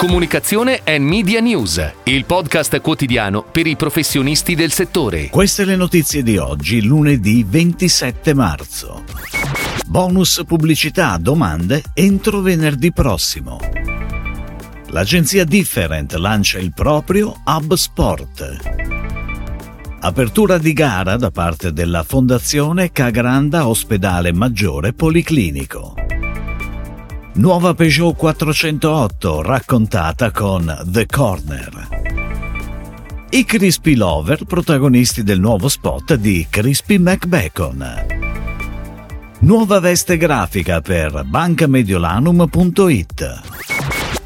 Comunicazione e Media News, il podcast quotidiano per i professionisti del settore. Queste le notizie di oggi, lunedì 27 marzo. Bonus pubblicità a domande entro venerdì prossimo. L'agenzia Different lancia il proprio Hub Sport. Apertura di gara da parte della Fondazione Cagranda Ospedale Maggiore Policlinico. Nuova Peugeot 408 raccontata con The Corner. I Crispy Lover protagonisti del nuovo spot di Crispy McBacon. Nuova veste grafica per bancamediolanum.it.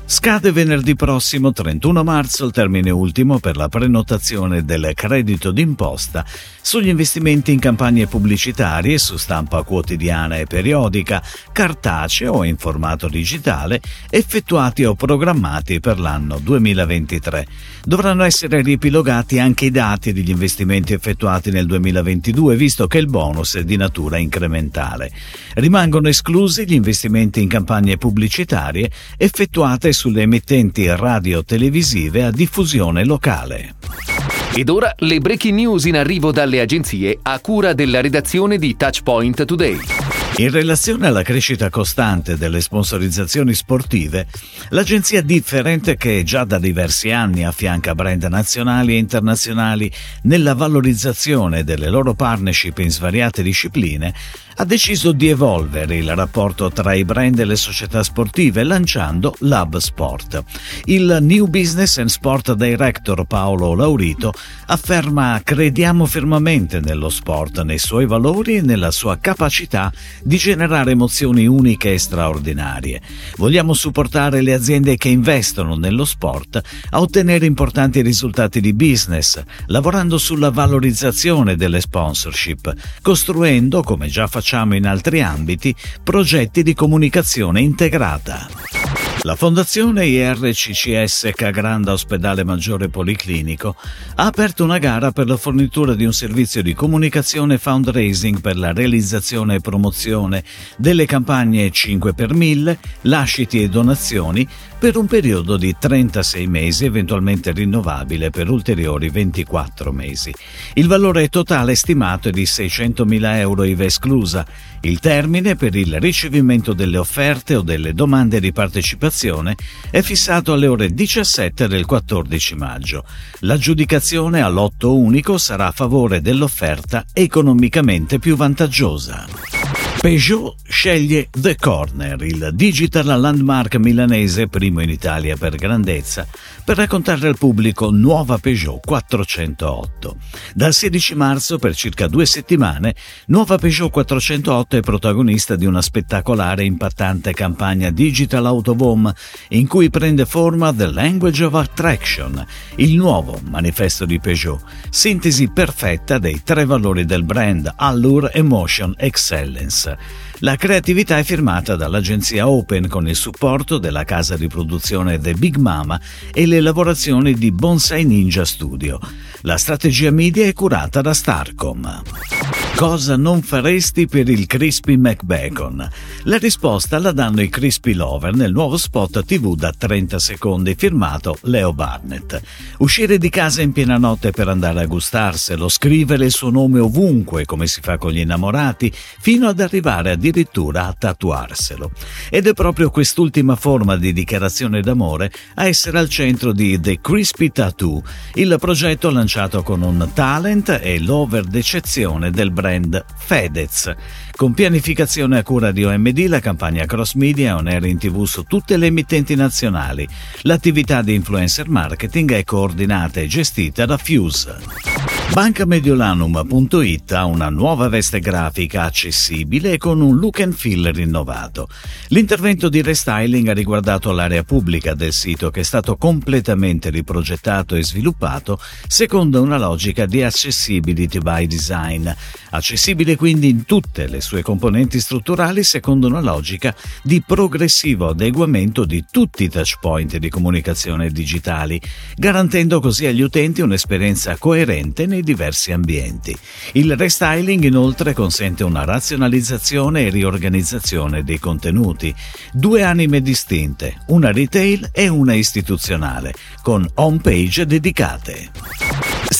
Scade venerdì prossimo 31 marzo il termine ultimo per la prenotazione del credito d'imposta sugli investimenti in campagne pubblicitarie su stampa quotidiana e periodica, cartacea o in formato digitale, effettuati o programmati per l'anno 2023. Dovranno essere riepilogati anche i dati degli investimenti effettuati nel 2022, visto che il bonus è di natura incrementale. Rimangono esclusi gli investimenti in campagne pubblicitarie effettuate sulle emittenti radio-televisive a diffusione locale. Ed ora le breaking news in arrivo dalle agenzie a cura della redazione di Touchpoint Today. In relazione alla crescita costante delle sponsorizzazioni sportive, l'agenzia Different, che già da diversi anni affianca brand nazionali e internazionali nella valorizzazione delle loro partnership in svariate discipline, ha deciso di evolvere il rapporto tra i brand e le società sportive lanciando Lab Sport. Il New Business and Sport Director Paolo Laurito afferma crediamo fermamente nello sport, nei suoi valori e nella sua capacità di generare emozioni uniche e straordinarie. Vogliamo supportare le aziende che investono nello sport a ottenere importanti risultati di business, lavorando sulla valorizzazione delle sponsorship, costruendo, come già facciamo in altri ambiti, progetti di comunicazione integrata. La Fondazione IRCCS Cagranda Ospedale Maggiore Policlinico ha aperto una gara per la fornitura di un servizio di comunicazione fundraising per la realizzazione e promozione delle campagne 5 per 1000, lasciti e donazioni per un periodo di 36 mesi, eventualmente rinnovabile per ulteriori 24 mesi. Il valore totale stimato è di 600.000 euro IVA esclusa. Il termine per il ricevimento delle offerte o delle domande di partecipazione è fissato alle ore 17 del 14 maggio. L'aggiudicazione all'otto unico sarà a favore dell'offerta economicamente più vantaggiosa. Peugeot sceglie The Corner, il digital landmark milanese primo in Italia per grandezza, per raccontare al pubblico nuova Peugeot 408. Dal 16 marzo, per circa due settimane, nuova Peugeot 408 è protagonista di una spettacolare e impattante campagna Digital Autobom in cui prende forma The Language of Attraction, il nuovo manifesto di Peugeot, sintesi perfetta dei tre valori del brand Allure, Emotion, Excellence. La creatività è firmata dall'agenzia Open con il supporto della casa di produzione The Big Mama e le lavorazioni di Bonsai Ninja Studio. La strategia media è curata da Starcom. Cosa non faresti per il Crispy McBacon? La risposta la danno i Crispy Lover nel nuovo spot TV da 30 secondi firmato Leo Barnett. Uscire di casa in piena notte per andare a gustarselo, scrivere il suo nome ovunque come si fa con gli innamorati, fino ad arrivare addirittura a tatuarselo. Ed è proprio quest'ultima forma di dichiarazione d'amore a essere al centro di The Crispy Tattoo, il progetto lanciato con un talent e l'over d'eccezione del brand brand Fedez. Con pianificazione a cura di OMD, la campagna cross media è on air in tv su tutte le emittenti nazionali. L'attività di influencer marketing è coordinata e gestita da Fuse. Bancamediolanum.it ha una nuova veste grafica accessibile e con un look and feel rinnovato. L'intervento di restyling ha riguardato l'area pubblica del sito che è stato completamente riprogettato e sviluppato secondo una logica di accessibility by design, accessibile quindi in tutte le suoi componenti strutturali secondo una logica di progressivo adeguamento di tutti i touchpoint di comunicazione digitali, garantendo così agli utenti un'esperienza coerente nei diversi ambienti. Il restyling inoltre consente una razionalizzazione e riorganizzazione dei contenuti, due anime distinte, una retail e una istituzionale, con home page dedicate.